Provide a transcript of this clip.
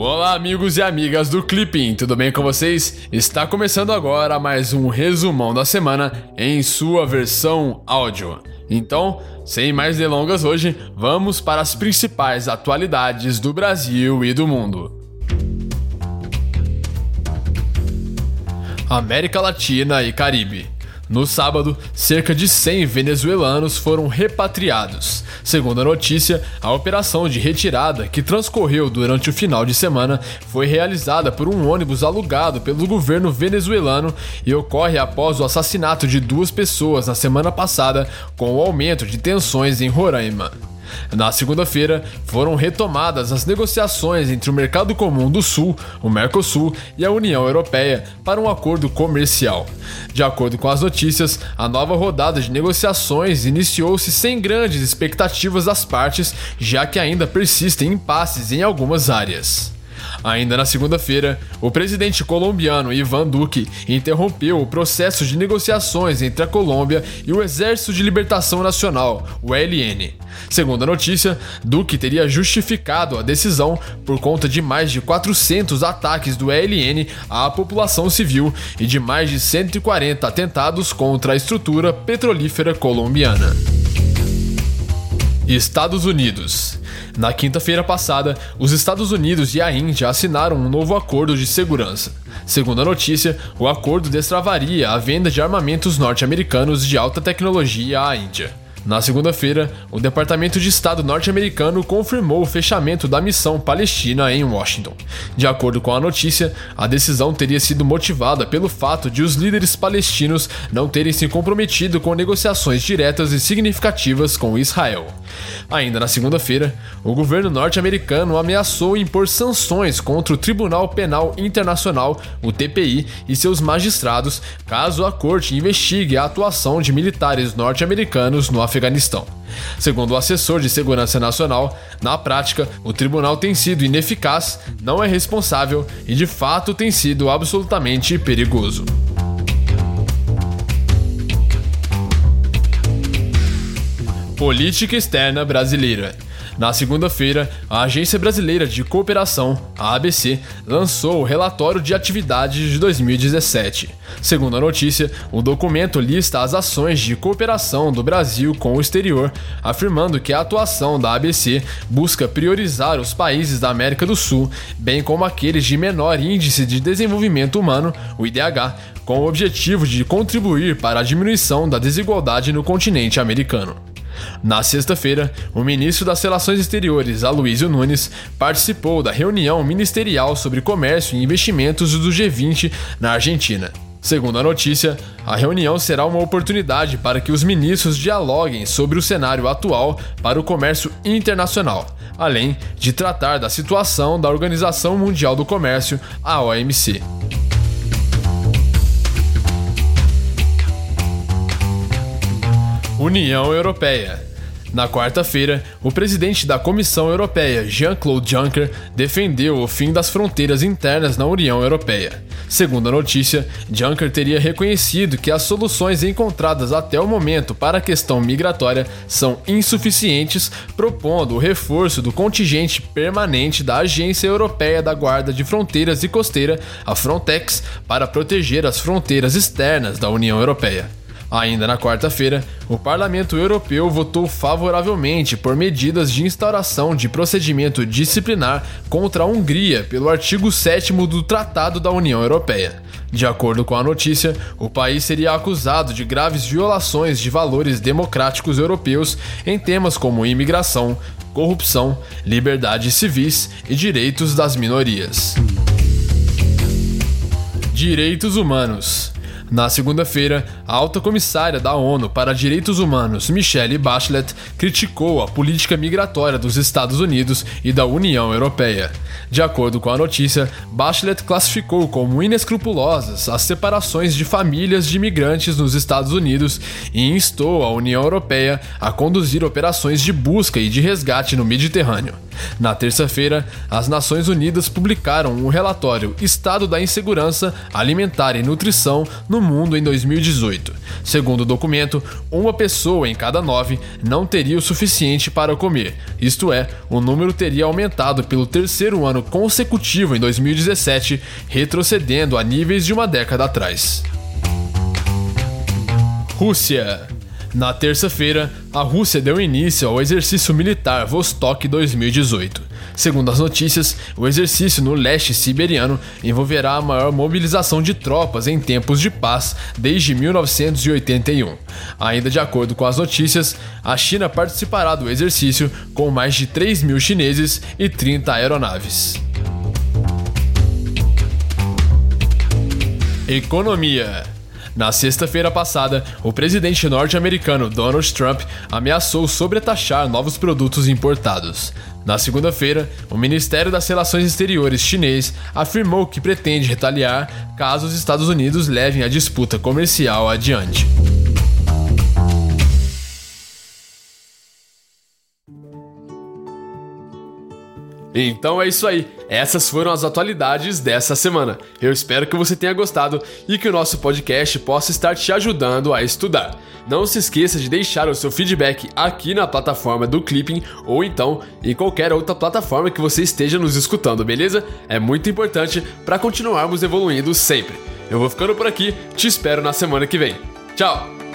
Olá, amigos e amigas do Clipping, tudo bem com vocês? Está começando agora mais um resumão da semana em sua versão áudio. Então, sem mais delongas hoje, vamos para as principais atualidades do Brasil e do mundo. América Latina e Caribe. No sábado, cerca de 100 venezuelanos foram repatriados. Segundo a notícia, a operação de retirada, que transcorreu durante o final de semana, foi realizada por um ônibus alugado pelo governo venezuelano e ocorre após o assassinato de duas pessoas na semana passada, com o aumento de tensões em Roraima. Na segunda-feira, foram retomadas as negociações entre o Mercado Comum do Sul, o Mercosul, e a União Europeia para um acordo comercial. De acordo com as notícias, a nova rodada de negociações iniciou-se sem grandes expectativas das partes, já que ainda persistem impasses em algumas áreas. Ainda na segunda-feira, o presidente colombiano Ivan Duque interrompeu o processo de negociações entre a Colômbia e o Exército de Libertação Nacional, o ELN. Segundo a notícia, Duque teria justificado a decisão por conta de mais de 400 ataques do ELN à população civil e de mais de 140 atentados contra a estrutura petrolífera colombiana. Estados Unidos. Na quinta-feira passada, os Estados Unidos e a Índia assinaram um novo acordo de segurança. Segundo a notícia, o acordo destravaria a venda de armamentos norte-americanos de alta tecnologia à Índia. Na segunda-feira, o Departamento de Estado norte-americano confirmou o fechamento da missão palestina em Washington. De acordo com a notícia, a decisão teria sido motivada pelo fato de os líderes palestinos não terem se comprometido com negociações diretas e significativas com Israel. Ainda na segunda-feira, o governo norte-americano ameaçou impor sanções contra o Tribunal Penal Internacional, o TPI, e seus magistrados caso a corte investigue a atuação de militares norte-americanos no Afeganistão. Segundo o assessor de segurança nacional, na prática, o tribunal tem sido ineficaz, não é responsável e de fato tem sido absolutamente perigoso. Política externa brasileira. Na segunda-feira, a Agência Brasileira de Cooperação, a ABC, lançou o relatório de atividades de 2017. Segundo a notícia, o documento lista as ações de cooperação do Brasil com o exterior, afirmando que a atuação da ABC busca priorizar os países da América do Sul, bem como aqueles de menor índice de desenvolvimento humano, o IDH, com o objetivo de contribuir para a diminuição da desigualdade no continente americano. Na sexta-feira, o ministro das Relações Exteriores, Aloysio Nunes, participou da reunião ministerial sobre comércio e investimentos do G20 na Argentina. Segundo a notícia, a reunião será uma oportunidade para que os ministros dialoguem sobre o cenário atual para o comércio internacional, além de tratar da situação da Organização Mundial do Comércio, a OMC. União Europeia. Na quarta-feira, o presidente da Comissão Europeia, Jean-Claude Juncker, defendeu o fim das fronteiras internas na União Europeia. Segundo a notícia, Juncker teria reconhecido que as soluções encontradas até o momento para a questão migratória são insuficientes, propondo o reforço do contingente permanente da Agência Europeia da Guarda de Fronteiras e Costeira, a Frontex, para proteger as fronteiras externas da União Europeia. Ainda na quarta-feira, o Parlamento Europeu votou favoravelmente por medidas de instauração de procedimento disciplinar contra a Hungria pelo artigo 7 do Tratado da União Europeia. De acordo com a notícia, o país seria acusado de graves violações de valores democráticos europeus em temas como imigração, corrupção, liberdades civis e direitos das minorias. Direitos Humanos na segunda-feira, a alta comissária da ONU para Direitos Humanos, Michelle Bachelet, criticou a política migratória dos Estados Unidos e da União Europeia. De acordo com a notícia, Bachelet classificou como inescrupulosas as separações de famílias de imigrantes nos Estados Unidos e instou a União Europeia a conduzir operações de busca e de resgate no Mediterrâneo. Na terça-feira, as Nações Unidas publicaram um relatório Estado da Insegurança Alimentar e Nutrição no Mundo em 2018. Segundo o documento, uma pessoa em cada nove não teria o suficiente para comer, isto é, o número teria aumentado pelo terceiro ano consecutivo em 2017, retrocedendo a níveis de uma década atrás. Rússia na terça-feira, a Rússia deu início ao exercício militar Vostok 2018. Segundo as notícias, o exercício no leste siberiano envolverá a maior mobilização de tropas em tempos de paz desde 1981. Ainda de acordo com as notícias, a China participará do exercício com mais de 3 mil chineses e 30 aeronaves. Economia na sexta-feira passada, o presidente norte-americano Donald Trump ameaçou sobretaxar novos produtos importados. Na segunda-feira, o Ministério das Relações Exteriores chinês afirmou que pretende retaliar caso os Estados Unidos levem a disputa comercial adiante. Então é isso aí. Essas foram as atualidades dessa semana. Eu espero que você tenha gostado e que o nosso podcast possa estar te ajudando a estudar. Não se esqueça de deixar o seu feedback aqui na plataforma do Clipping ou então em qualquer outra plataforma que você esteja nos escutando, beleza? É muito importante para continuarmos evoluindo sempre. Eu vou ficando por aqui, te espero na semana que vem. Tchau!